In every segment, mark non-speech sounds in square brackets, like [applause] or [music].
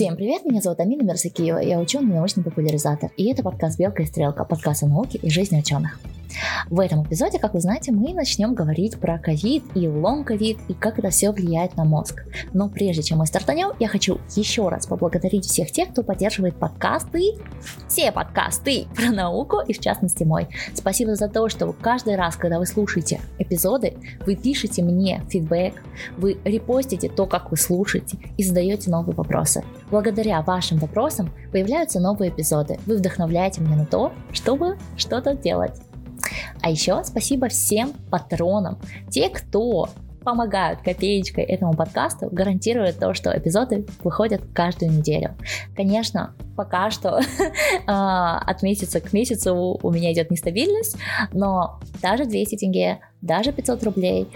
Всем привет, меня зовут Амина Мерсакиева, я ученый научный популяризатор, и это подкаст «Белка и стрелка», подкаст о науке и жизни ученых. В этом эпизоде, как вы знаете, мы начнем говорить про ковид и long COVID и как это все влияет на мозг. Но прежде чем мы стартанем, я хочу еще раз поблагодарить всех тех, кто поддерживает подкасты, все подкасты [laughs] про науку и в частности мой. Спасибо за то, что каждый раз, когда вы слушаете эпизоды, вы пишете мне feedback, вы репостите то, как вы слушаете и задаете новые вопросы. Благодаря вашим вопросам появляются новые эпизоды. Вы вдохновляете меня на то, чтобы что-то делать. А еще спасибо всем патронам, те, кто помогают копеечкой этому подкасту, гарантируют то, что эпизоды выходят каждую неделю. Конечно, пока что [laughs] а, от месяца к месяцу у меня идет нестабильность, но даже 200 тенге, даже 500 рублей,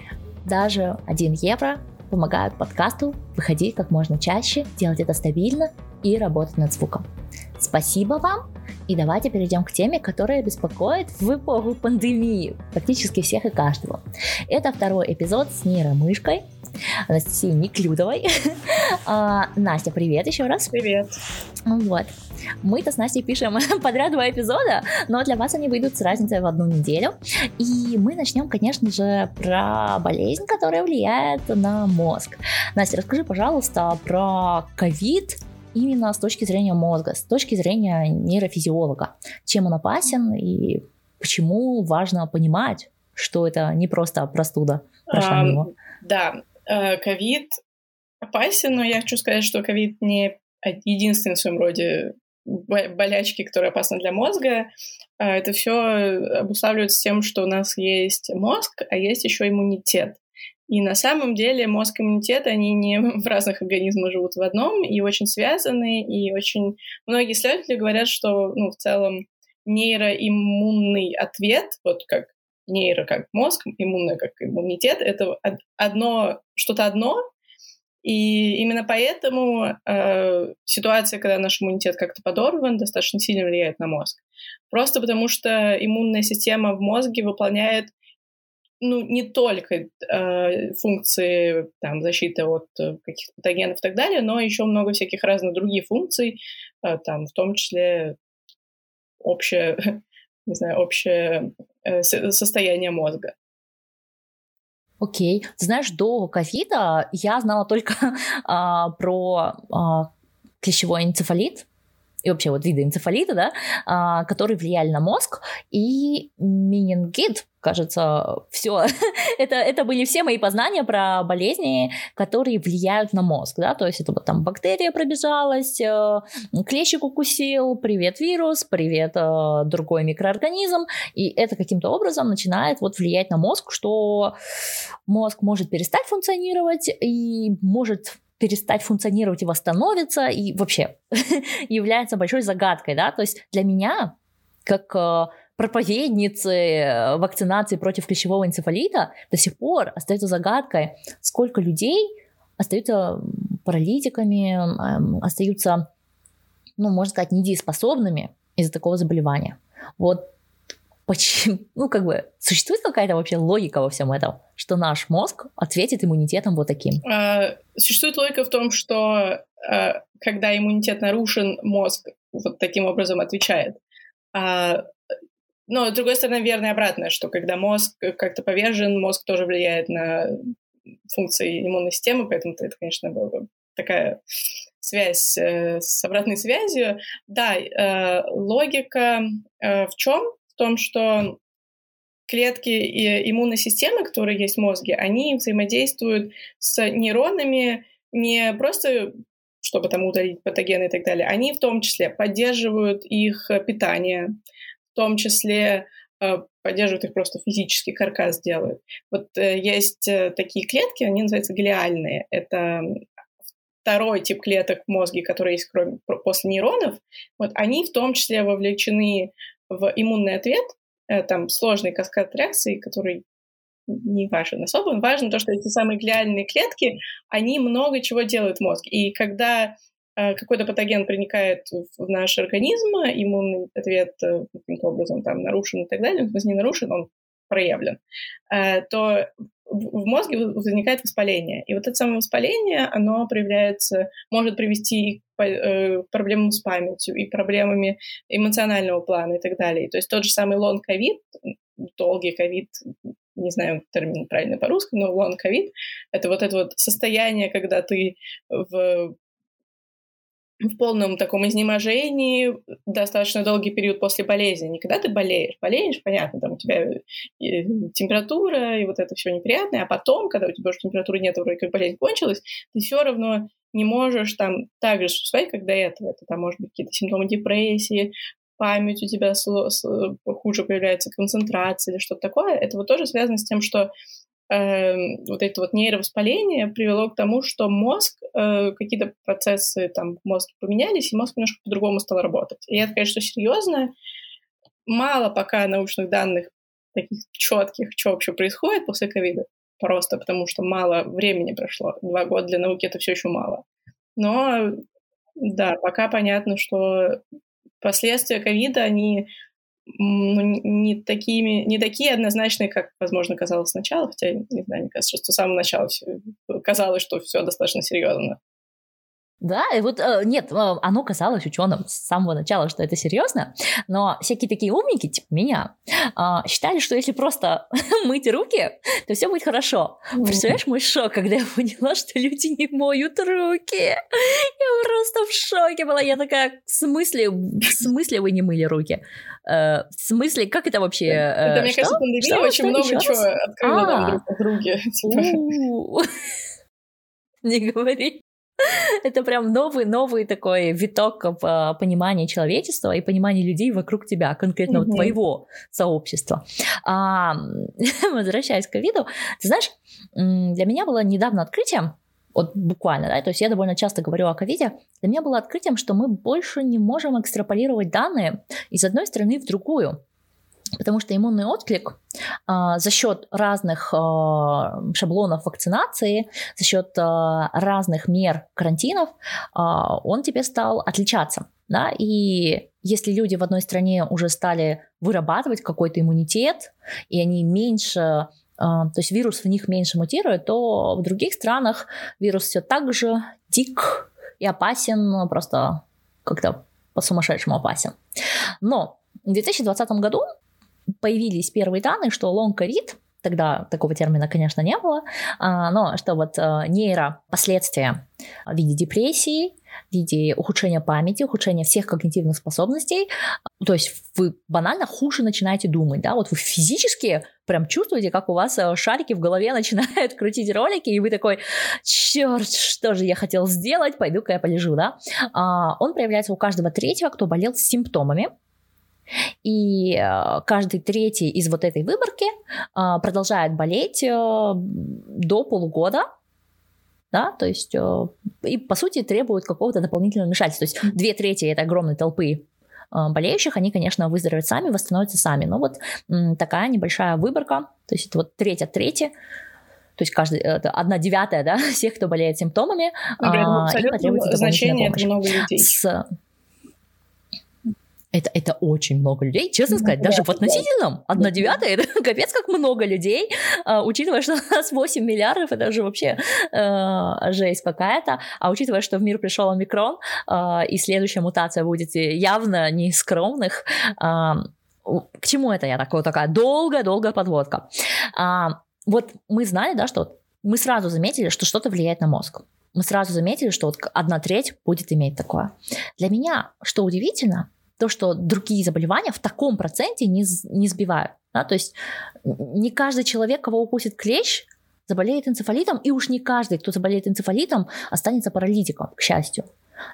даже 1 евро помогают подкасту выходить как можно чаще, делать это стабильно и работать над звуком. Спасибо вам! И давайте перейдем к теме, которая беспокоит в эпоху пандемии практически всех и каждого. Это второй эпизод с нейромышкой Анастасией Неклюдовой. [laughs] а, Настя, привет еще раз. Привет. Вот. Мы-то с Настей пишем [laughs] подряд два эпизода, но для вас они выйдут с разницей в одну неделю. И мы начнем, конечно же, про болезнь, которая влияет на мозг. Настя, расскажи, пожалуйста, про ковид именно с точки зрения мозга, с точки зрения нейрофизиолога. Чем он опасен и почему важно понимать, что это не просто простуда прошла а, мимо. Да, э, ковид опасен, но я хочу сказать, что ковид не единственный в своем роде болячки, которые опасны для мозга. А, это все обуславливается тем, что у нас есть мозг, а есть еще иммунитет. И на самом деле мозг и иммунитет, они не [laughs] в разных организмах живут в одном, и очень связаны, и очень... Многие исследователи говорят, что, ну, в целом, нейроиммунный ответ, вот как нейро как мозг, иммунное как иммунитет, это одно, что-то одно, и именно поэтому э, ситуация, когда наш иммунитет как-то подорван, достаточно сильно влияет на мозг. Просто потому что иммунная система в мозге выполняет ну, не только э, функции там, защиты от э, каких-то патогенов и так далее, но еще много всяких разных других функций, э, там, в том числе общее, [laughs] не знаю, общее э, состояние мозга. Окей. Okay. Знаешь, до ковида я знала только [laughs] а, про а, клещевой энцефалит, и вообще вот виды энцефалита, да, а, которые влияли на мозг, и менингит, кажется, все. [laughs] это, это были все мои познания про болезни, которые влияют на мозг, да, то есть это вот там бактерия пробежалась, э, клещик укусил, привет вирус, привет э, другой микроорганизм, и это каким-то образом начинает вот влиять на мозг, что мозг может перестать функционировать и может перестать функционировать и восстановиться, и вообще [laughs] является большой загадкой, да, то есть для меня, как э, проповедницы э, вакцинации против клещевого энцефалита, до сих пор остается загадкой, сколько людей остаются паралитиками, э, остаются, ну, можно сказать, недееспособными из-за такого заболевания. Вот почему, [laughs] ну, как бы, существует какая-то вообще логика во всем этом, что наш мозг ответит иммунитетом вот таким? А, существует логика в том, что а, когда иммунитет нарушен, мозг вот таким образом отвечает. А, но, с другой стороны, верно и обратное, что когда мозг как-то повержен, мозг тоже влияет на функции иммунной системы, поэтому это, конечно, такая связь э, с обратной связью. Да, э, логика э, в чем? В том, что клетки и иммунной системы, которые есть в мозге, они взаимодействуют с нейронами не просто чтобы там удалить патогены и так далее, они в том числе поддерживают их питание, в том числе э, поддерживают их просто физически, каркас делают. Вот э, есть э, такие клетки, они называются глиальные. Это второй тип клеток в мозге, которые есть кроме, после нейронов. Вот они в том числе вовлечены в иммунный ответ, э, там сложный каскад реакций, который не важен особо. Важно то, что эти самые глиальные клетки, они много чего делают в мозг. И когда э, какой-то патоген проникает в наш организм, иммунный ответ э, каким-то образом там нарушен и так далее, он не нарушен, он проявлен, то в мозге возникает воспаление. И вот это самое воспаление, оно проявляется, может привести к э, проблемам с памятью и проблемами эмоционального плана и так далее. То есть тот же самый long COVID, долгий ковид, не знаю термин правильно по-русски, но long COVID, это вот это вот состояние, когда ты в в полном таком изнеможении достаточно долгий период после болезни. Не когда ты болеешь. Болеешь, понятно, там у тебя температура и вот это все неприятное, а потом, когда у тебя уже температуры нет, вроде как болезнь кончилась, ты все равно не можешь там так же существовать, как до этого. Это там, может быть, какие-то симптомы депрессии, память у тебя хуже появляется, концентрация или что-то такое. Это вот тоже связано с тем, что э, вот это вот нейровоспаление привело к тому, что мозг, э, какие-то процессы там в мозге поменялись, и мозг немножко по-другому стал работать. И это, конечно, серьезно. Мало пока научных данных таких четких, что вообще происходит после ковида, просто потому что мало времени прошло. Два года для науки это все еще мало. Но да, пока понятно, что последствия ковида, они ну, не, такими, не такие однозначные, как, возможно, казалось сначала, хотя, не знаю, мне кажется, что с самого начала все, казалось, что все достаточно серьезно. Да, и вот э, нет, э, оно казалось ученым с самого начала, что это серьезно, но всякие такие умники, типа меня, э, считали, что если просто [laughs] мыть руки, то все будет хорошо. Представляешь мой шок, когда я поняла, что люди не моют руки? Я просто в шоке была. Я такая, в смысле, в смысле вы не мыли руки? в смысле, как это вообще? Это, мне кажется, пандемия очень много чего открыла нам друг о друге. [laughs] Типа. [laughs] Не говори. [laughs] Это прям новый-новый такой виток в понимании человечества и понимании людей вокруг тебя, конкретно mm-hmm. твоего сообщества. А, [laughs] возвращаясь к ковиду, ты знаешь, для меня было недавно открытием, вот буквально, да, то есть я довольно часто говорю о ковиде, для меня было открытием, что мы больше не можем экстраполировать данные из одной страны в другую. Потому что иммунный отклик а, за счет разных а, шаблонов вакцинации, за счет а, разных мер карантинов, а, он тебе стал отличаться. Да? И если люди в одной стране уже стали вырабатывать какой-то иммунитет, и они меньше то есть вирус в них меньше мутирует, то в других странах вирус все так же дик и опасен, просто как-то по-сумасшедшему опасен. Но в 2020 году появились первые данные, что long-covid, тогда такого термина, конечно, не было, а, но что вот а, нейропоследствия в виде депрессии, в виде ухудшения памяти, ухудшения всех когнитивных способностей. То есть вы банально хуже начинаете думать, да, вот вы физически прям чувствуете, как у вас а, шарики в голове [laughs] начинают крутить ролики, и вы такой, черт, что же я хотел сделать, пойду-ка я полежу, да. Он проявляется у каждого третьего, кто болел с симптомами, и э, каждый третий из вот этой выборки э, продолжает болеть э, до полугода, да, то есть и по сути требует какого-то дополнительного вмешательства. То есть две трети этой огромной толпы болеющих, они, конечно, выздоровеют сами, восстановятся сами. Но вот такая небольшая выборка, то есть это вот третья трети, то есть каждый, это одна девятая, да, [laughs] всех, кто болеет симптомами, Например, а, им потребуется много людей. С, это, это очень много людей, честно сказать, даже в относительном, одна девятая, это [laughs] капец как много людей, а, учитывая, что у нас 8 миллиардов, это уже вообще э, жесть какая-то, а учитывая, что в мир пришел омикрон, э, и следующая мутация будет явно не из скромных, э, к чему это я такое, такая долгая-долгая подводка. А, вот мы знали, да, что мы сразу заметили, что что-то влияет на мозг. Мы сразу заметили, что вот одна треть будет иметь такое. Для меня, что удивительно, то, что другие заболевания в таком проценте не, не сбивают. Да? То есть не каждый человек, кого укусит клещ, заболеет энцефалитом, и уж не каждый, кто заболеет энцефалитом, останется паралитиком, к счастью.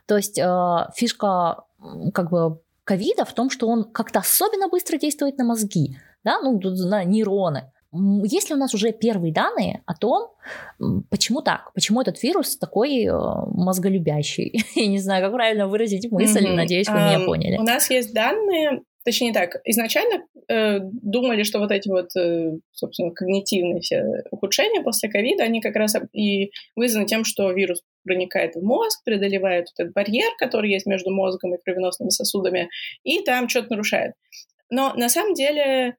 То есть э, фишка как бы ковида в том, что он как-то особенно быстро действует на мозги, да, ну, на нейроны. Есть ли у нас уже первые данные о том, почему так? Почему этот вирус такой э, мозголюбящий? [laughs] Я не знаю, как правильно выразить мысль, mm-hmm. надеюсь, вы меня поняли. У нас есть данные, точнее так, изначально э, думали, что вот эти вот, э, собственно, когнитивные все ухудшения после ковида, они как раз и вызваны тем, что вирус проникает в мозг, преодолевает вот этот барьер, который есть между мозгом и кровеносными сосудами, и там что-то нарушает. Но на самом деле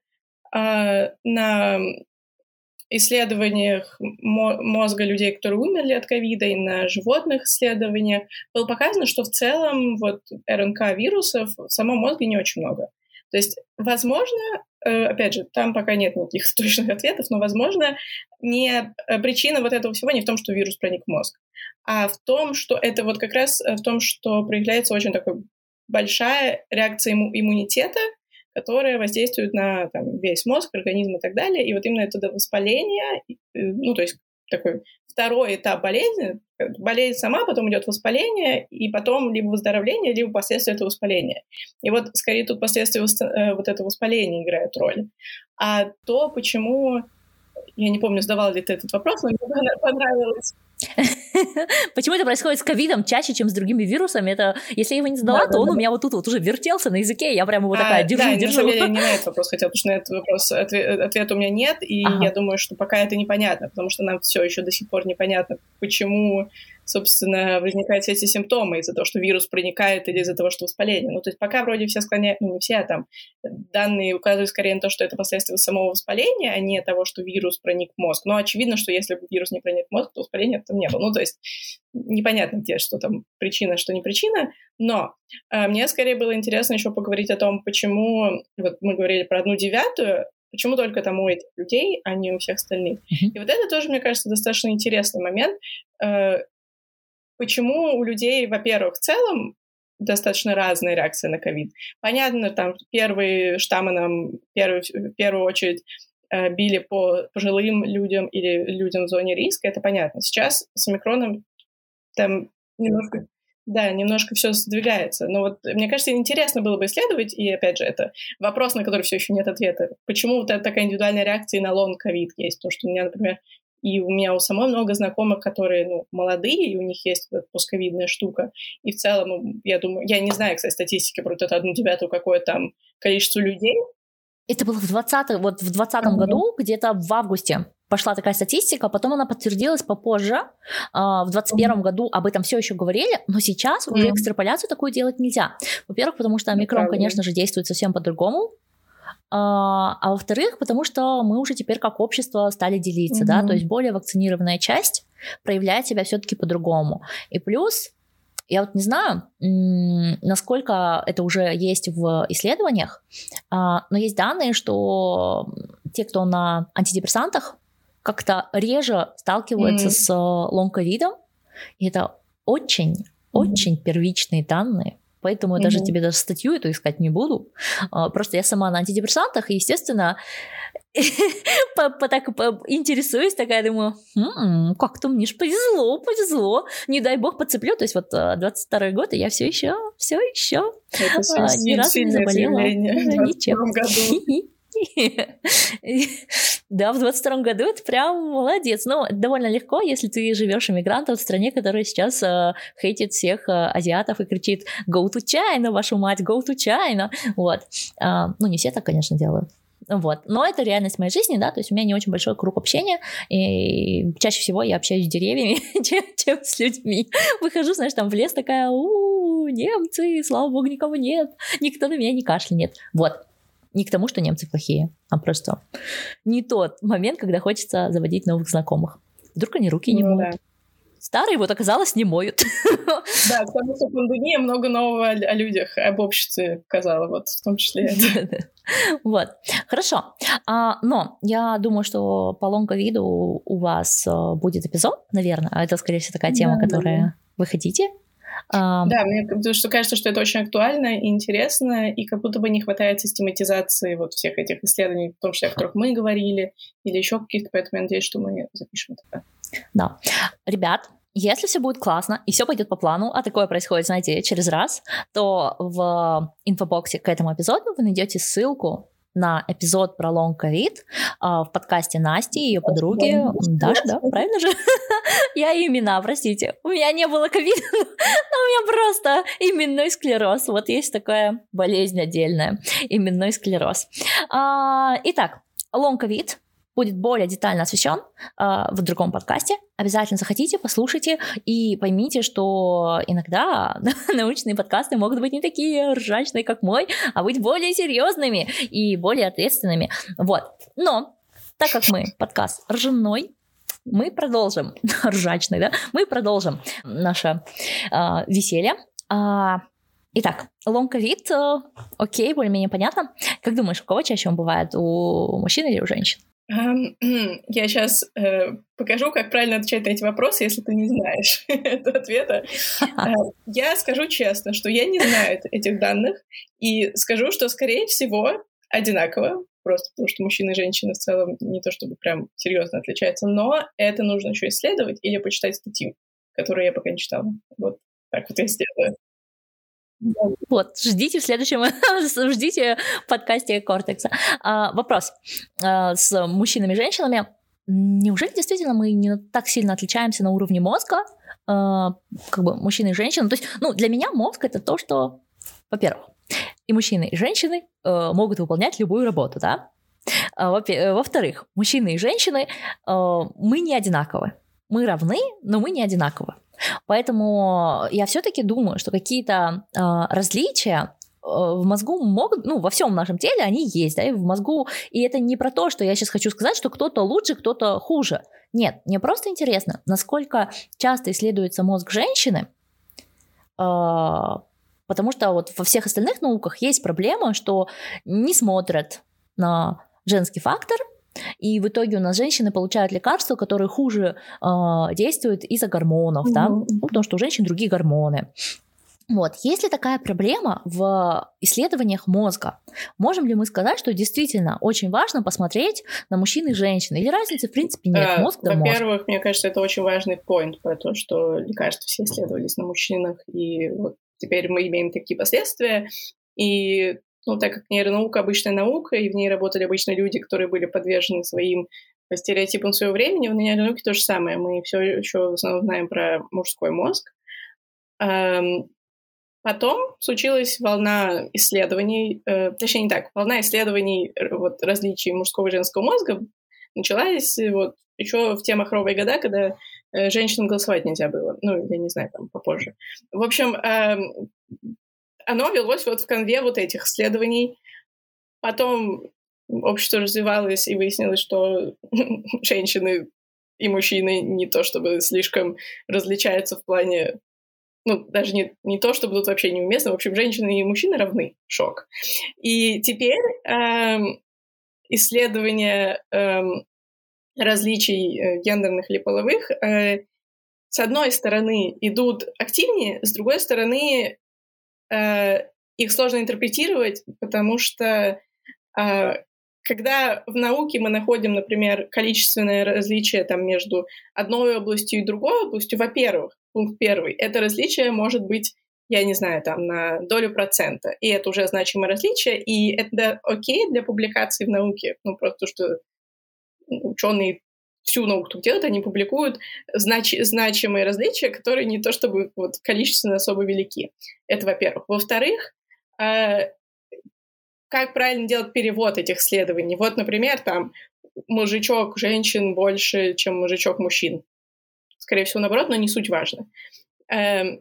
на исследованиях мозга людей, которые умерли от ковида, и на животных исследованиях было показано, что в целом вот РНК вирусов в самом мозге не очень много. То есть, возможно, э, опять же, там пока нет никаких [laughs] точных ответов, но, возможно, не э, причина вот этого всего не в том, что вирус проник в мозг, а в том, что это вот как раз в том, что проявляется очень такой большая реакция иммунитета, которая воздействует на там, весь мозг, организм и так далее. И вот именно это воспаление, ну, то есть такой второй этап болезни, болезнь сама, потом идет воспаление, и потом либо выздоровление, либо последствия этого воспаления. И вот скорее тут последствия э, вот этого воспаления играют роль. А то, почему, я не помню, задавал ли ты этот вопрос, но мне понравилось [laughs] Почему это происходит с ковидом чаще, чем с другими вирусами? Это, если я его не задала, да, то он да, у меня вот тут вот уже вертелся на языке, я прямо вот а, такая держу, да, держу. На самом деле, не [laughs] на этот вопрос хотела, потому что на этот вопрос ответ, ответа у меня нет, и ага. я думаю, что пока это непонятно, потому что нам все еще до сих пор непонятно, почему собственно, возникают все эти симптомы из-за того, что вирус проникает или из-за того, что воспаление. Ну, то есть пока вроде все склоняют, ну, не все, а там данные указывают скорее на то, что это последствия самого воспаления, а не того, что вирус проник в мозг. Но очевидно, что если бы вирус не проник в мозг, то воспаления там не было. Ну, то есть непонятно где, что там причина, что не причина. Но э, мне скорее было интересно еще поговорить о том, почему, вот мы говорили про одну девятую, Почему только там у этих людей, а не у всех остальных? Uh-huh. И вот это тоже, мне кажется, достаточно интересный момент. Э, почему у людей, во-первых, в целом достаточно разные реакции на ковид. Понятно, там первые штаммы нам первый, в первую очередь э, били по пожилым людям или людям в зоне риска, это понятно. Сейчас с омикроном там немножко, да, немножко все сдвигается. Но вот мне кажется, интересно было бы исследовать, и опять же, это вопрос, на который все еще нет ответа. Почему вот такая индивидуальная реакция на long COVID есть? То, что у меня, например, и у меня у самой много знакомых, которые ну, молодые, и у них есть вот постковидная штука. И в целом, ну, я думаю, я не знаю, кстати, статистики про эту одну девятую, какое там количество людей. Это было в 20 вот в 20 uh-huh. году, где-то в августе пошла такая статистика, потом она подтвердилась попозже. А, в 2021 uh-huh. году об этом все еще говорили, но сейчас uh-huh. уже экстраполяцию такую делать нельзя. Во-первых, потому что омикрон, конечно же, действует совсем по-другому. А, а во-вторых, потому что мы уже теперь как общество стали делиться, mm-hmm. да, то есть более вакцинированная часть проявляет себя все-таки по-другому. И плюс, я вот не знаю, насколько это уже есть в исследованиях, а, но есть данные, что те, кто на антидепрессантах, как-то реже сталкиваются угу. с long ковидом, и это очень, очень mm-hmm. первичные данные. Поэтому я даже тебе даже статью эту искать не буду. А, просто я сама на антидепрессантах, и, естественно, [laughs] так интересуюсь, такая думаю, как-то мне ж повезло, повезло. Не дай бог подцеплю. То есть вот 22 а, год, и я все еще, все еще ни разу не заболела. Ничем. [laughs] Да, в 22 году это прям молодец. Ну, довольно легко, если ты живешь иммигрантом в стране, которая сейчас э, хейтит всех э, азиатов и кричит «Go to China, вашу мать, go to China!» Вот. А, ну, не все так, конечно, делают. Вот. Но это реальность моей жизни, да, то есть у меня не очень большой круг общения, и чаще всего я общаюсь с деревьями, [laughs] чем, чем с людьми. Выхожу, знаешь, там в лес такая, у немцы, слава богу, никого нет, никто на меня не кашлянет. Вот. Не к тому, что немцы плохие, а просто не тот момент, когда хочется заводить новых знакомых. Вдруг они руки не ну, моют. Да. Старые вот оказалось не моют. Да, потому что пандемия много нового о людях, об обществе показала, вот в том числе. Вот, хорошо. А, но я думаю, что по лонг-ковиду у вас а, будет эпизод, наверное. А это, скорее всего, такая тема, которая вы хотите. Да, мне что кажется, что это очень актуально и интересно, и как будто бы не хватает систематизации вот всех этих исследований, в том числе, о которых мы говорили, или еще каких-то, поэтому я надеюсь, что мы запишем это. Да. Ребят, если все будет классно и все пойдет по плану, а такое происходит, знаете, через раз, то в инфобоксе к этому эпизоду вы найдете ссылку на эпизод про long COVID в подкасте Насти и ее подруги. Даша, да, правильно же? [laughs] Я имена, простите. У меня не было ковида, [laughs] но у меня просто именной склероз. Вот есть такая болезнь отдельная, именной склероз. А, итак, лонг ковид будет более детально освещен э, в другом подкасте. Обязательно захотите, послушайте и поймите, что иногда [laughs] научные подкасты могут быть не такие ржачные, как мой, а быть более серьезными и более ответственными. Вот. Но так как мы подкаст ржаной, мы продолжим, [laughs] ржачный, да, мы продолжим наше э, веселье. А, итак, long COVID, э, окей, более-менее понятно. Как думаешь, у кого чаще он бывает, у мужчин или у женщин? [clears throat] Я сейчас э, покажу, как правильно отвечать на эти вопросы, если ты не знаешь [laughs] этого ответа. [laughs] Я скажу честно, что я не знаю этих данных, и скажу, что, скорее всего, одинаково, просто потому что мужчины и женщины в целом не то чтобы прям серьезно отличаются, но это нужно еще исследовать или почитать статью, которую я пока не читала. Вот так вот я сделаю. Вот, ждите в следующем, [laughs] ждите подкасте Кортекса. А, вопрос. А, с мужчинами и женщинами. Неужели действительно мы не так сильно отличаемся на уровне мозга, а, как бы мужчины и женщины? То есть, ну, для меня мозг это то, что, во-первых, и мужчины, и женщины э, могут выполнять любую работу, да? А, во-вторых, мужчины и женщины, э, мы не одинаковы. Мы равны, но мы не одинаковы. Поэтому я все-таки думаю, что какие-то э, различия в мозгу могут, ну, во всем нашем теле они есть, да, и в мозгу. И это не про то, что я сейчас хочу сказать, что кто-то лучше, кто-то хуже. Нет, мне просто интересно, насколько часто исследуется мозг женщины, Потому что вот во всех остальных науках есть проблема, что не смотрят на женский фактор, и в итоге у нас женщины получают лекарства, которые хуже э, действуют из-за гормонов, mm-hmm. да, ну, потому что у женщин другие гормоны. Вот, есть ли такая проблема в исследованиях мозга? Можем ли мы сказать, что действительно очень важно посмотреть на мужчин и женщин? Или разницы, в принципе, нет? А, мозг да Во-первых, мозг. мне кажется, это очень важный поинт про то, что лекарства все исследовались на мужчинах, и вот теперь мы имеем такие последствия. И ну, так как нейронаука обычная наука, и в ней работали обычно люди, которые были подвержены своим стереотипам своего времени, в нейронауке то же самое. Мы все еще в основном знаем про мужской мозг. Потом случилась волна исследований, э, точнее не так, волна исследований э, вот, различий мужского и женского мозга началась вот еще в те махровые года, когда э, женщинам голосовать нельзя было. Ну, я не знаю, там попозже. В общем, э, оно велось вот в конве вот этих исследований. Потом общество развивалось, и выяснилось, что [laughs] женщины и мужчины не то чтобы слишком различаются в плане ну, даже не, не то, что будут вообще неуместны. В общем, женщины и мужчины равны. Шок. И теперь эм, исследования эм, различий э, гендерных или половых, э, с одной стороны, идут активнее, с другой стороны, э, их сложно интерпретировать, потому что когда в науке мы находим, например, количественное различие там, между одной областью и другой областью, во-первых, пункт первый, это различие может быть я не знаю, там, на долю процента. И это уже значимое различие, и это окей для публикации в науке. Ну, просто что ученые всю науку тут делают, они публикуют знач значимые различия, которые не то чтобы вот, количественно особо велики. Это во-первых. Во-вторых, э, как правильно делать перевод этих исследований? Вот, например, там мужичок женщин больше, чем мужичок мужчин. Скорее всего, наоборот, но не суть важно. Э,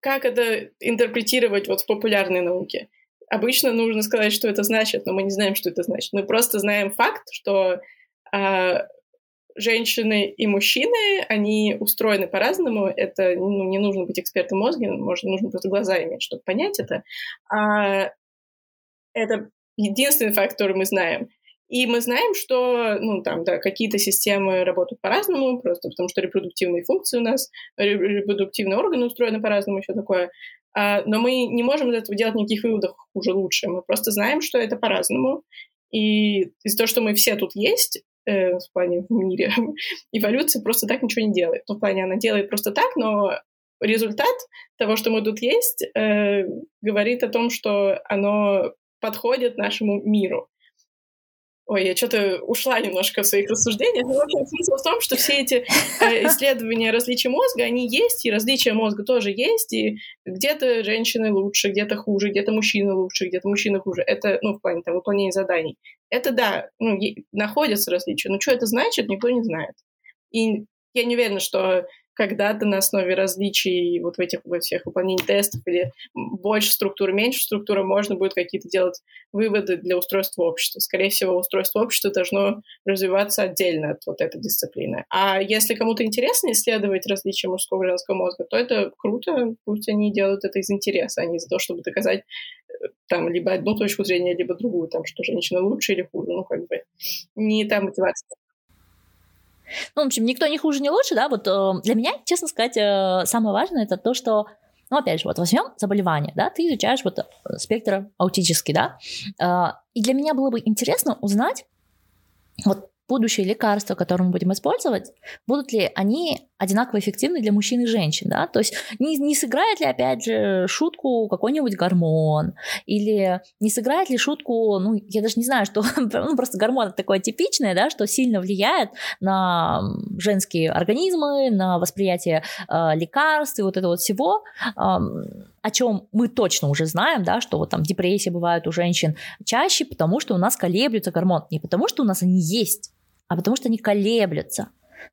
как это интерпретировать вот в популярной науке? Обычно нужно сказать, что это значит, но мы не знаем, что это значит. Мы просто знаем факт, что а женщины и мужчины, они устроены по-разному. Это ну, не нужно быть экспертом мозга, можно, нужно просто глаза иметь, чтобы понять это. А это единственный факт, который мы знаем. И мы знаем, что ну, там, да, какие-то системы работают по-разному, просто потому что репродуктивные функции у нас, репродуктивные органы устроены по-разному, все такое. А, но мы не можем из этого делать никаких выводов хуже-лучше. Мы просто знаем, что это по-разному. И из-за того, что мы все тут есть, э, в плане в мире, [laughs] эволюция просто так ничего не делает. Ну, в плане она делает просто так, но результат того, что мы тут есть, э, говорит о том, что оно подходит нашему миру. Ой, я что-то ушла немножко в своих рассуждениях. Но, в общем, смысл в том, что все эти э, исследования различий мозга, они есть, и различия мозга тоже есть, и где-то женщины лучше, где-то хуже, где-то мужчины лучше, где-то мужчины хуже. Это, ну, в плане там, выполнения заданий. Это, да, ну, находятся различия, но что это значит, никто не знает. И я не уверена, что когда-то на основе различий вот в этих во всех выполнений тестов или больше структуры, меньше структуры можно будет какие-то делать выводы для устройства общества. Скорее всего, устройство общества должно развиваться отдельно от вот этой дисциплины. А если кому-то интересно исследовать различия мужского и женского мозга, то это круто, пусть они делают это из интереса, а не из-за того, чтобы доказать э, там либо одну точку зрения, либо другую, там, что женщина лучше или хуже, ну, как бы не та мотивация. Ну, в общем, никто не хуже, не лучше, да, вот э, для меня, честно сказать, э, самое важное это то, что ну, опять же, вот возьмем заболевание, да, ты изучаешь вот э, спектр аутический, да, и для меня было бы интересно узнать, вот будущие лекарства, которые мы будем использовать, будут ли они одинаково эффективны для мужчин и женщин, да, то есть не, не сыграет ли опять же шутку какой-нибудь гормон, или не сыграет ли шутку, ну, я даже не знаю, что, [laughs] ну, просто гормон такое типичное, да, что сильно влияет на женские организмы, на восприятие э, лекарств и вот этого вот всего, э, о чем мы точно уже знаем, да, что вот там депрессия бывает у женщин чаще, потому что у нас колеблются гормон, не потому что у нас они есть, а потому что они колеблются.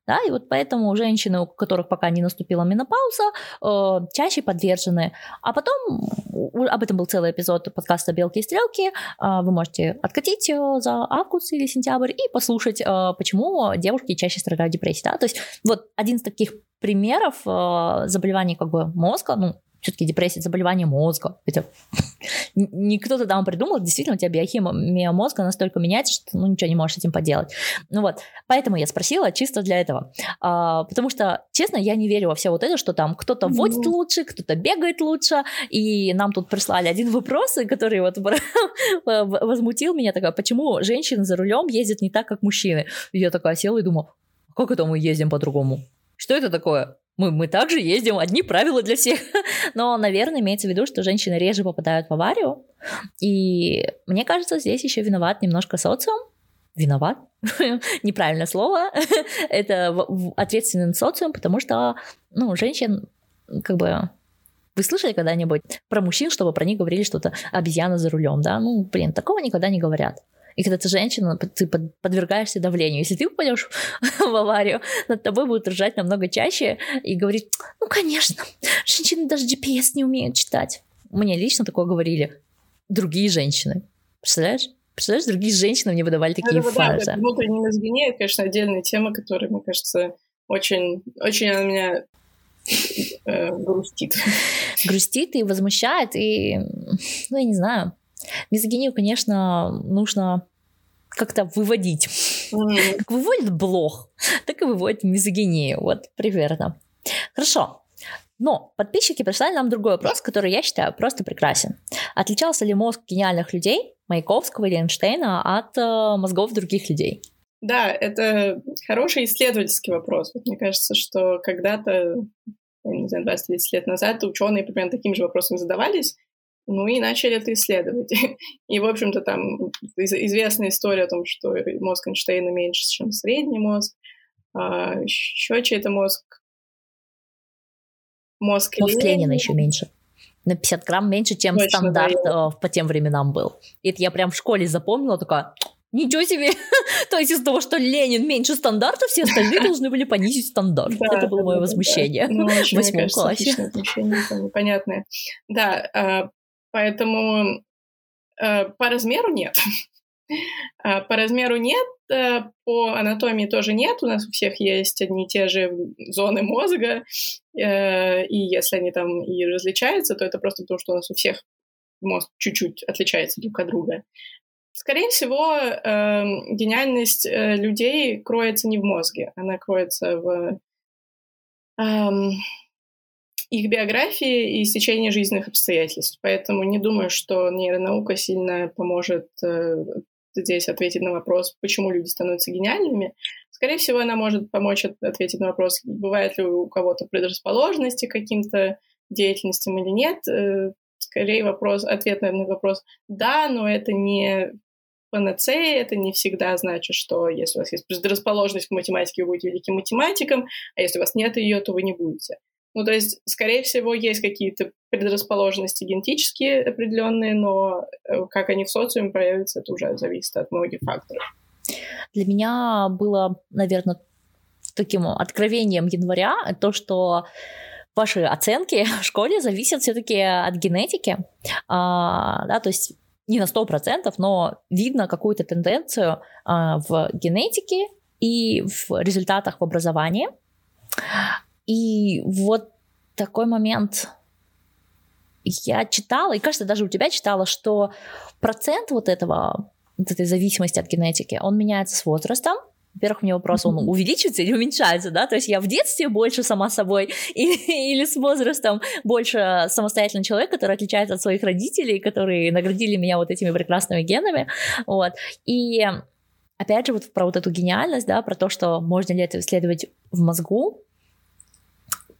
Да, и вот поэтому женщины, у которых пока не наступила менопауза, э, чаще подвержены. А потом, об этом был целый эпизод подкаста «Белки и стрелки», э, вы можете откатить за август или сентябрь и послушать, э, почему девушки чаще страдают депрессией. Да? То есть вот один из таких примеров э, заболеваний как бы мозга, ну, все-таки депрессия, заболевание мозга. Это [laughs] не кто-то там придумал, действительно, у тебя биохимия мозга настолько меняется, что ну, ничего не можешь с этим поделать. Ну вот, поэтому я спросила чисто для этого. А, потому что, честно, я не верю во все вот это, что там кто-то водит mm-hmm. лучше, кто-то бегает лучше, и нам тут прислали один вопрос, [laughs] который вот [laughs] возмутил меня, такая, почему женщины за рулем ездят не так, как мужчины? И я такая села и думала, как это мы ездим по-другому? Что это такое? Мы, мы также ездим, одни правила для всех. [laughs] Но, наверное, имеется в виду, что женщины реже попадают в аварию. И мне кажется, здесь еще виноват немножко социум. Виноват? [laughs] Неправильное слово. [laughs] Это ответственный социум, потому что, ну, женщин как бы вы слышали когда-нибудь про мужчин, чтобы про них говорили что-то обезьяна за рулем, да? Ну, блин, такого никогда не говорят. И когда ты женщина, ты подвергаешься давлению. Если ты попадешь [laughs] в аварию, над тобой будут ржать намного чаще и говорить, ну, конечно, женщины даже GPS не умеют читать. Мне лично такое говорили другие женщины. Представляешь? Представляешь, другие женщины мне выдавали такие это, фразы. Да, внутреннее мозгинее, конечно, отдельная тема, которая, мне кажется, очень, очень она меня э, грустит. Грустит и возмущает, и, ну, я не знаю, Мизогинию, конечно, нужно как-то выводить. Mm-hmm. Как выводит блог, так и выводит мизогинию. Вот, примерно. Хорошо. Но подписчики прислали нам другой вопрос, который я считаю просто прекрасен. Отличался ли мозг гениальных людей, Маяковского или Эйнштейна, от э, мозгов других людей? Да, это хороший исследовательский вопрос. Мне кажется, что когда-то, не знаю, 20-30 лет назад ученые примерно таким же вопросом задавались, ну и начали это исследовать. [laughs] И, в общем-то, там известная история о том, что мозг Эйнштейна меньше, чем средний мозг. А еще чей-то мозг... Мозг, мозг Ленина. Ленина еще меньше. На 50 грамм меньше, чем Точно, стандарт да, по тем временам был. И это я прям в школе запомнила, такая, Ничего себе! [laughs] То есть из-за того, что Ленин меньше стандарта, все остальные должны были понизить стандарт. Да, Это было мое возмущение ну, в восьмом классе. Понятное. Да, а, Поэтому э, по размеру нет. [laughs] А по размеру нет, э, по анатомии тоже нет. У нас у всех есть одни и те же зоны мозга, э, и если они там и различаются, то это просто потому, что у нас у всех мозг чуть-чуть отличается друг от друга. Скорее всего, э, гениальность людей кроется не в мозге, она кроется в эм, их биографии и стечение жизненных обстоятельств. Поэтому не думаю, что нейронаука сильно поможет э, здесь ответить на вопрос, почему люди становятся гениальными. Скорее всего, она может помочь ответить на вопрос, бывает ли у кого-то предрасположенности к каким-то деятельностям или нет. Э, скорее вопрос, ответ на вопрос «да», но это не панацея, это не всегда значит, что если у вас есть предрасположенность к математике, вы будете великим математиком, а если у вас нет ее, то вы не будете. Ну, то есть, скорее всего, есть какие-то предрасположенности генетические определенные, но э, как они в социуме проявятся, это уже зависит от многих факторов. Для меня было, наверное, таким откровением января, то, что ваши оценки [laughs] в школе зависят все-таки от генетики, а, да, то есть не на 100%, но видно какую-то тенденцию а, в генетике и в результатах в образовании. И вот такой момент. Я читала, и кажется, даже у тебя читала, что процент вот этого, вот этой зависимости от генетики, он меняется с возрастом, во-первых, у меня вопрос, он увеличивается или уменьшается, да? То есть я в детстве больше сама собой [laughs] или, или с возрастом больше самостоятельный человек, который отличается от своих родителей, которые наградили меня вот этими прекрасными генами, вот. И опять же, вот про вот эту гениальность, да, про то, что можно ли это исследовать в мозгу,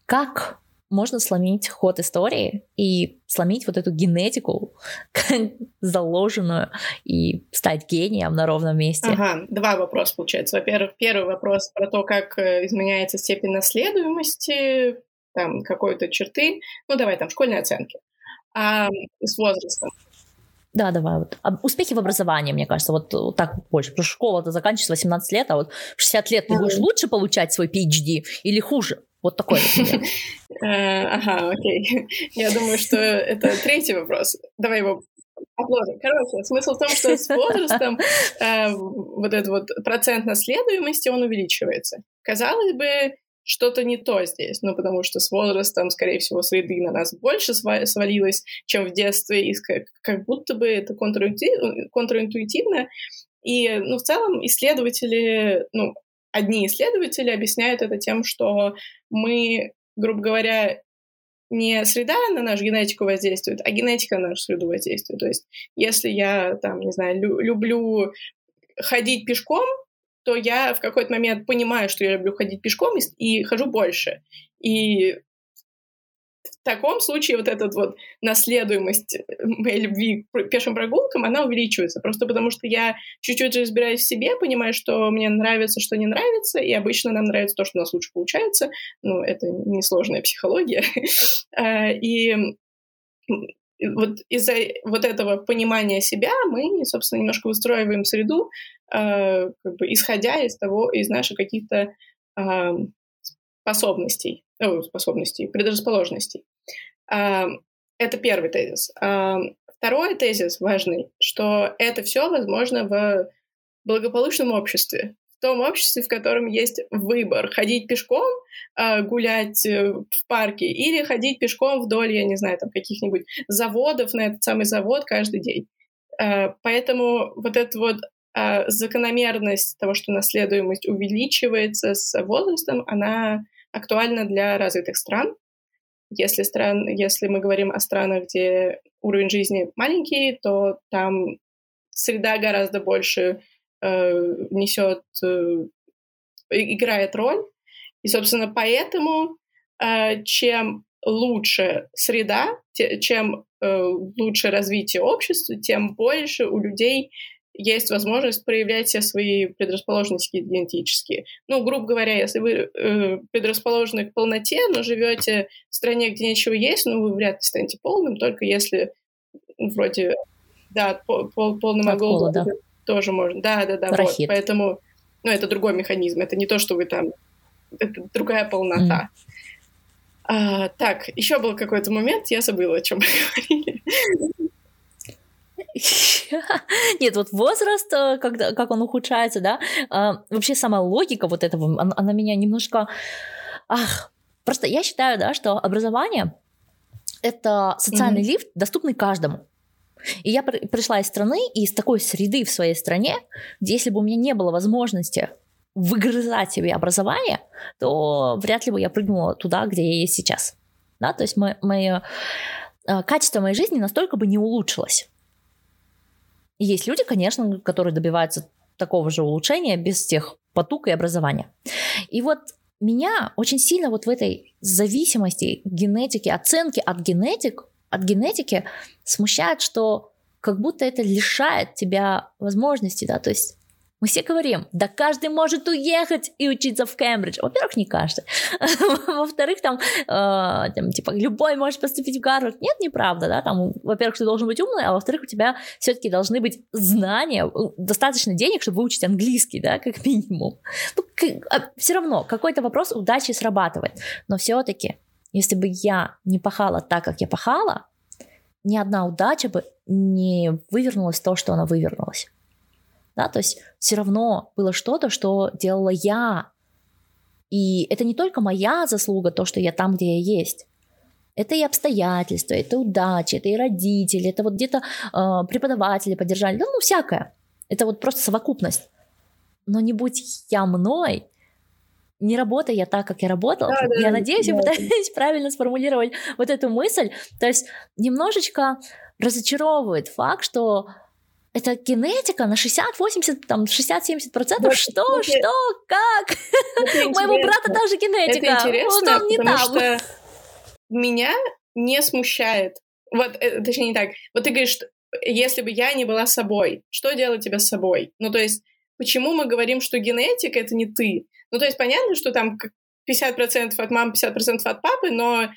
как можно сломить ход истории и сломить вот эту генетику [laughs] заложенную и стать гением на ровном месте. Ага, два вопроса получается. Во-первых, первый вопрос про то, как э, изменяется степень наследуемости там какой-то черты, ну давай там школьные оценки, а с возрастом. Да, давай. Вот. Успехи в образовании, мне кажется, вот, вот так больше. Потому что школа-то заканчивается 18 лет, а вот в 60 лет ты будешь лучше получать свой PhD или хуже? Вот такой [laughs] э, Ага, окей. [laughs] Я думаю, что это третий вопрос. Давай его отложим. Короче, смысл в том, что с возрастом [laughs] э, вот этот вот процент наследуемости, он увеличивается. Казалось бы, что-то не то здесь, ну, потому что с возрастом, скорее всего, среды на нас больше свалилось, чем в детстве, и как, как будто бы это контринтуитивно, контринтуитивно. И, ну, в целом исследователи, ну, одни исследователи объясняют это тем, что мы, грубо говоря, не среда на нашу генетику воздействует, а генетика на нашу среду воздействует. То есть, если я, там, не знаю, лю- люблю ходить пешком, то я в какой-то момент понимаю, что я люблю ходить пешком и, и хожу больше. И в таком случае вот эта вот наследуемость моей любви к пешим прогулкам, она увеличивается. Просто потому что я чуть-чуть разбираюсь в себе, понимаю, что мне нравится, что не нравится, и обычно нам нравится то, что у нас лучше получается. Ну, это несложная психология. [laughs] А, и вот из-за вот этого понимания себя мы, собственно, немножко выстраиваем среду, э, бы исходя из того, из наших каких-то э, способностей, э, способностей, предрасположенностей. Это первый тезис. Второй тезис важный, что это все возможно в благополучном обществе в том обществе, в котором есть выбор. Ходить пешком, а, гулять э, в парке или ходить пешком вдоль, я не знаю, там каких-нибудь заводов на этот самый завод каждый день. А, поэтому вот эта вот а, закономерность того, что наследуемость увеличивается с возрастом, она актуальна для развитых стран. Если, стран, если мы говорим о странах, где уровень жизни маленький, то там среда гораздо больше э, несет, э, играет роль. И, собственно, поэтому э, чем лучше среда, те, чем э, лучше развитие общества, тем больше у людей есть возможность проявлять все свои предрасположенности генетические. Ну, грубо говоря, если вы э, предрасположены к полноте, но живете в стране, где ничего есть, ну, вы вряд ли станете полным, только если вроде, да, пол, пол, полным от да тоже можно. Да, да, да. Вот. Поэтому, ну, это другой механизм. Это не то, что вы там... Это другая полнота. Mm. А, так, еще был какой-то момент, я забыла, о чем мы [laughs] говорили. [laughs] Нет, вот возраст, э, когда, как он ухудшается, да, а, вообще сама логика вот этого, она, она меня немножко... Ах, просто я считаю, да, что образование — это социальный mm-hmm. лифт, доступный каждому. И я пришла из страны, и из такой среды в своей стране, где если бы у меня не было возможности выгрызать себе образование, то вряд ли бы я прыгнула туда, где я есть сейчас. Да, то есть мое, мое э, качество моей жизни настолько бы не улучшилось. Есть люди, конечно, которые добиваются такого же улучшения без тех потуг и образования. И вот меня очень сильно вот в этой зависимости генетики, оценки от генетик от генетики смущает, что как будто это лишает тебя возможности, да, то есть Мы все говорим, да каждый может уехать и учиться в Кембридж. Во-первых, не каждый. [laughs] Во-вторых, там, э, там, типа, любой может поступить в Гарвард. Нет, неправда, да, там, во-первых, ты должен быть умный, а во-вторых, у тебя все-таки должны быть знания, достаточно денег, чтобы выучить английский, да, как минимум. Ну, а все равно, какой-то вопрос удачи срабатывает. Но все-таки, если бы я не пахала так, как я пахала, ни одна удача бы не вывернулась то, что она вывернулась да, то есть все равно было что-то, что делала я, и это не только моя заслуга, то, что я там, где я есть. Это и обстоятельства, это удача, это и родители, это вот где-то э, преподаватели поддержали, ну, ну, всякое. Это вот просто совокупность. Но не будь я мной, не работая я так, как я работала, да, я да, надеюсь, да. я пытаюсь [laughs] правильно сформулировать вот эту мысль. То есть немножечко разочаровывает факт, что это генетика на 60-80, там 60-70 процентов. Вот, что, это, что, как? [laughs] У моего брата тоже генетика. Это интересно, вот он не потому там. что [laughs] меня не смущает. Вот, э, точнее не так. Вот ты говоришь, если бы я не была собой, что делать тебя с собой? Ну, то есть, почему мы говорим, что генетика — это не ты? Ну, то есть, понятно, что там 50% от мамы, 50% от папы, но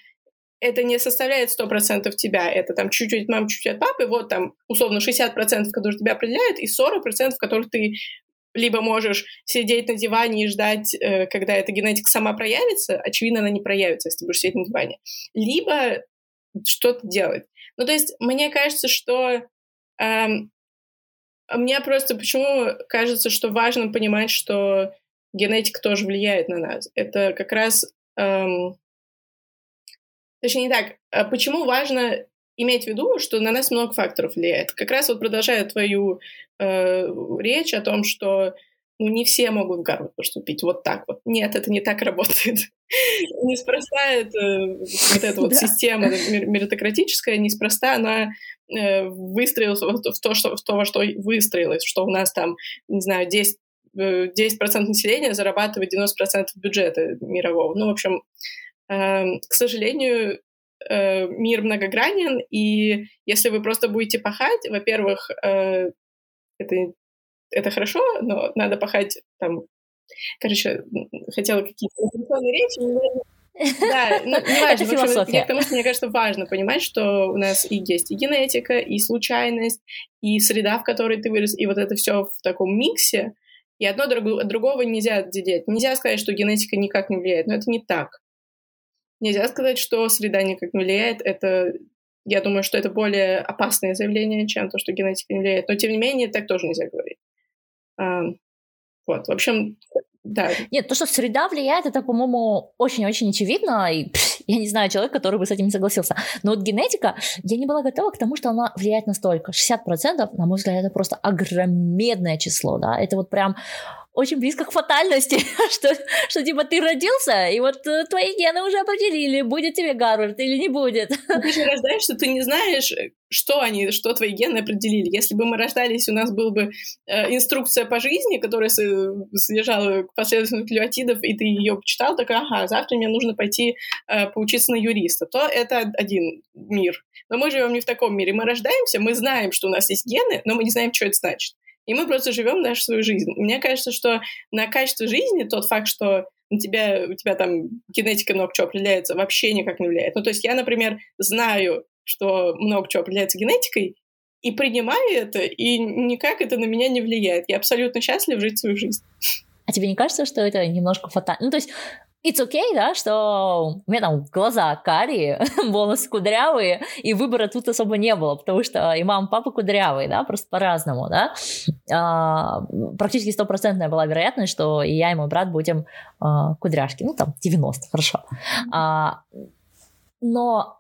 это не составляет 100% тебя, это там чуть-чуть мам, чуть-чуть от папы, вот там условно 60%, которые тебя определяют, и 40%, которых ты либо можешь сидеть на диване и ждать, э, когда эта генетика сама проявится, очевидно, она не проявится, если ты будешь сидеть на диване, либо что-то делать. Ну, то есть, мне кажется, что эм, мне просто почему кажется, что важно понимать, что генетика тоже влияет на нас. Это как раз эм, Точнее, не так. А почему важно иметь в виду, что на нас много факторов влияет? Как раз вот продолжая твою э, речь о том, что ну, не все могут в Гарвард поступить вот так вот. Нет, это не так работает. [laughs] Неспроста это, вот эта вот система меритократическая, неспроста она э, выстроилась в то, что, в то, во что выстроилась, что у нас там, не знаю, 10 10% э, населения зарабатывает 90% бюджета мирового. Ну, в общем, к сожалению, э, мир многогранен, и если вы просто будете пахать, во-первых, э, это, это хорошо, но надо пахать там... Короче, хотела какие-то информационные речи, но... Да, ну, [laughs] не важно. Это философия. Я к тому, что мне кажется, важно понимать, что у нас и есть и генетика, и случайность, и среда, в которой ты вырос, и вот это все в таком миксе, и одно друг, другого нельзя делить. Нельзя сказать, что генетика никак не влияет, но это не так. Нельзя сказать, что среда никак не влияет. Это, я думаю, что это более опасное заявление, чем то, что генетика не влияет. Но, тем не менее, так тоже нельзя говорить. А, вот, в общем, да. Нет, то, что среда влияет, это, по-моему, очень-очень очевидно, и [laughs] я не знаю человека, который бы с этим не согласился. Но вот генетика, я не была готова к тому, что она влияет настолько. 60%, на мой взгляд, это просто огромедное число, да, это вот прям очень близко к фатальности, [laughs] что, что типа ты родился, и вот э, твои гены уже определили, будет тебе Гарвард или не будет. [laughs] Ты же рождаешься, ты не знаешь, что они, что твои гены определили. Если бы мы рождались, у нас была бы э, инструкция по жизни, которая содержала последовательность нуклеотидов, и ты ее почитал, так, ага, завтра мне нужно пойти э, поучиться на юриста, то это один мир. Но мы живем не в таком мире. Мы рождаемся, мы знаем, что у нас есть гены, но мы не знаем, что это значит и мы просто живем нашу свою жизнь. Мне кажется, что на качество жизни тот факт, что у тебя, у тебя там генетика много чего определяется, вообще никак не влияет. Ну, то есть я, например, знаю, что много чего определяется генетикой, и принимаю это, и никак это на меня не влияет. Я абсолютно счастлив жить свою жизнь. А тебе не кажется, что это немножко фатально? Ну, то есть it's okay, да, что у меня там глаза карие, [laughs] волосы кудрявые, и выбора тут особо не было, потому что и мама, и папа кудрявые, да, просто по-разному, да. А, практически стопроцентная была вероятность, что и я, и мой брат будем а, кудряшки, ну, там, 90, хорошо. А, но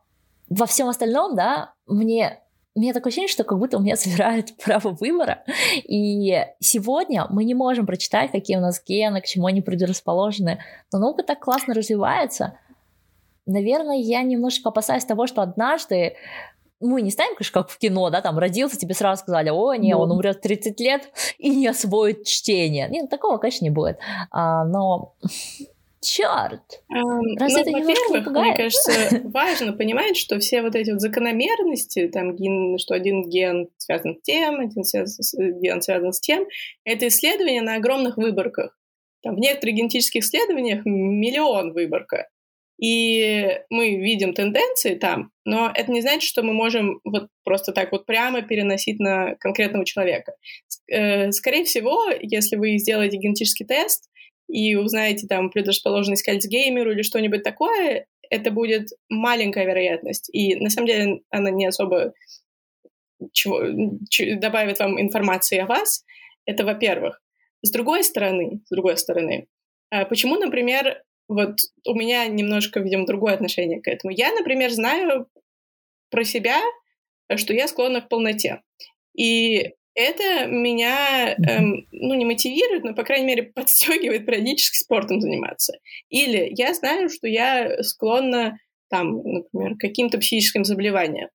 во всем остальном, да, мне меня такое ощущение, что как будто у меня [laughs] собирают право выбора. И сегодня мы не можем прочитать, какие у нас гены, к чему они предрасположены. Но наука так классно развивается. Наверное, я немножечко опасаюсь того, что однажды мы не станем, конечно, как в кино, да, там родился, тебе сразу сказали, о, не, он умрет в 30 лет и не освоит чтение. Нет, такого, конечно, не будет. А, но Черт! Раз ну, это во-первых, мне кажется, [laughs] важно понимать, что все вот эти вот закономерности, там, ген, что один ген связан с тем, один с- ген связан с тем, это исследования на огромных выборках. Там, в некоторых генетических исследованиях миллион выборка. И мы видим тенденции там, но это не значит, что мы можем вот просто так вот прямо переносить на конкретного человека. Э, Скорее всего, если вы сделаете генетический тест и узнаете там предрасположенность к Альцгеймеру или что-нибудь такое, это будет маленькая вероятность. И на самом деле она не особо чего, ч- добавит вам информации о вас. Это во-первых. С другой стороны, с другой стороны, а почему, например, вот у меня немножко, видимо, другое отношение к этому. Я, например, знаю про себя, что я склонна к полноте. И это меня, эм, ну, не мотивирует, но, по крайней мере, [laughs] подстегивает периодически спортом заниматься. Или я знаю, что я склонна, там, например, к каким-то психическим заболеваниям.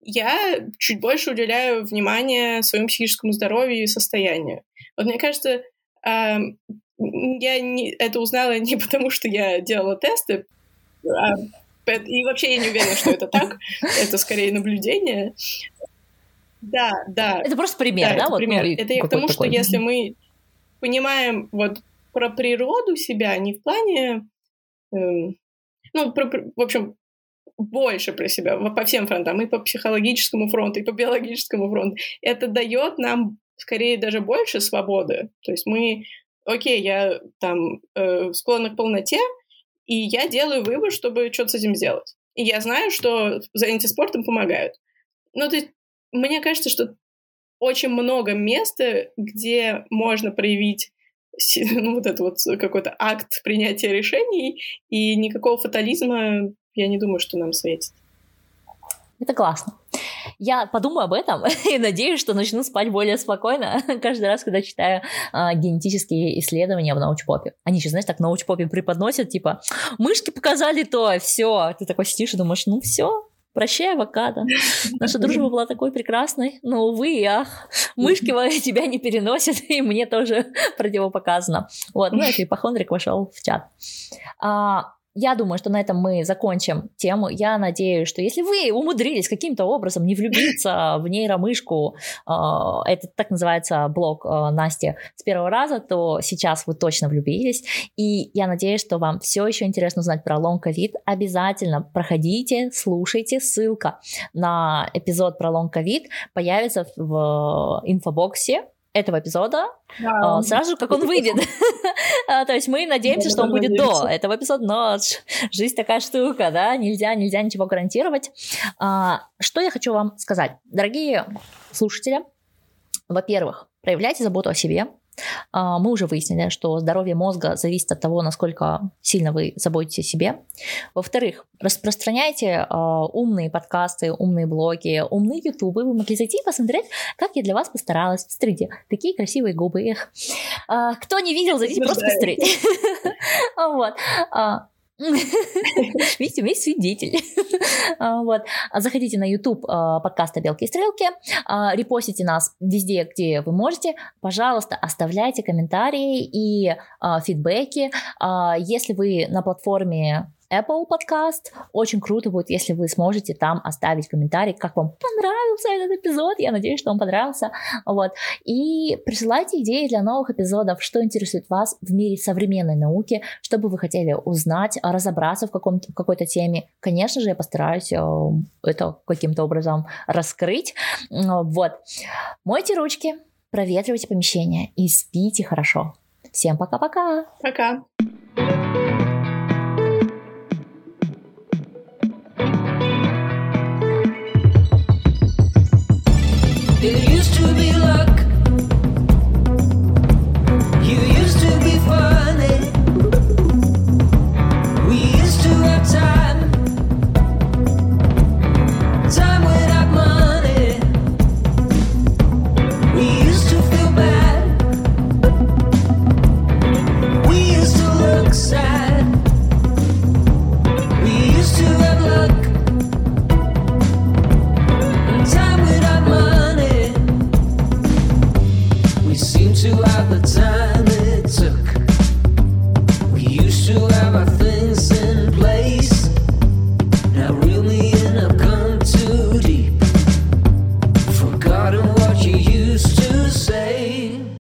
Я чуть больше уделяю внимание своему психическому здоровью и состоянию. Вот мне кажется, эм, я не, это узнала [laughs] не потому, что я делала тесты, а, и вообще я не уверена, что это так. [laughs] Это скорее наблюдение. Да, да. Это просто пример, да? это вот, пример. ну, это я к тому, что такой. если мы понимаем вот про природу себя, не в плане, эм, ну, про- в общем, больше про себя по всем фронтам, и по психологическому фронту, и по биологическому фронту, это дает нам скорее даже больше свободы. То есть мы, окей, я там э, склонна к полноте, и я делаю выбор, чтобы что-то с этим сделать. И я знаю, что занятия спортом помогают. Ну, то есть мне кажется, что очень много места, где можно проявить [laughs] ну, вот это вот какой-то акт принятия решений, и никакого фатализма, я не думаю, что нам светит. Это классно. Я подумаю об этом [laughs] и надеюсь, что начну спать более спокойно [laughs] каждый раз, когда читаю а, генетические исследования в научпопе. Они еще, знаешь, так научпопе преподносят, типа, мышки показали то, все. Ты такой сидишь и думаешь, ну все, прощай, авокадо. [laughs] Наша дружба была такой прекрасной, но, увы и ах, мышки [laughs] тебя не переносят, и мне тоже [laughs] противопоказано. Вот, ну, это ипохондрик вошел в чат. А, я думаю, что на этом мы закончим тему. Я надеюсь, что если вы умудрились каким-то образом не влюбиться в нейромышку, э, это так называется блог э, Насти, с первого раза, то сейчас вы точно влюбились. И я надеюсь, что вам все еще интересно узнать про long COVID. Обязательно проходите, слушайте. Ссылка на эпизод про лонг-ковид появится в инфобоксе этого эпизода а, сразу же, как он выйдет. [laughs] А, То есть мы надеемся, Да, что он да, будет до этого эпизода, но жизнь такая штука, да, нельзя, нельзя ничего гарантировать. А, Что я хочу вам сказать? Дорогие слушатели, во-первых, проявляйте заботу о себе. А, Мы уже выяснили, что здоровье мозга зависит от того, насколько сильно вы заботитесь о себе. Во-вторых, распространяйте а, умные подкасты, умные блоги, умные ютубы. Вы могли зайти и посмотреть, как я для вас постаралась. Смотрите, такие красивые губы. Эх. А, Кто не видел, зайдите просто посмотреть. [laughs] Вот. [laughs] Видите, у меня есть свидетель. [laughs] А, Вот. А Заходите на YouTube а, подкаста «Белки и стрелки», репостите нас везде, где вы можете. Пожалуйста, оставляйте комментарии и фидбэки. Если вы на платформе Apple Podcast. Очень круто будет, если вы сможете там оставить комментарий, как вам понравился этот эпизод. Я надеюсь, что вам понравился. Вот. И присылайте идеи для новых эпизодов, что интересует вас в мире современной науки, что бы вы хотели узнать, разобраться в, каком-то, в какой-то теме. Конечно же, я постараюсь э, это каким-то образом раскрыть. Вот. Мойте ручки, проветривайте помещение и спите хорошо. Всем пока-пока! Пока. There used to be luck. You used to be funny.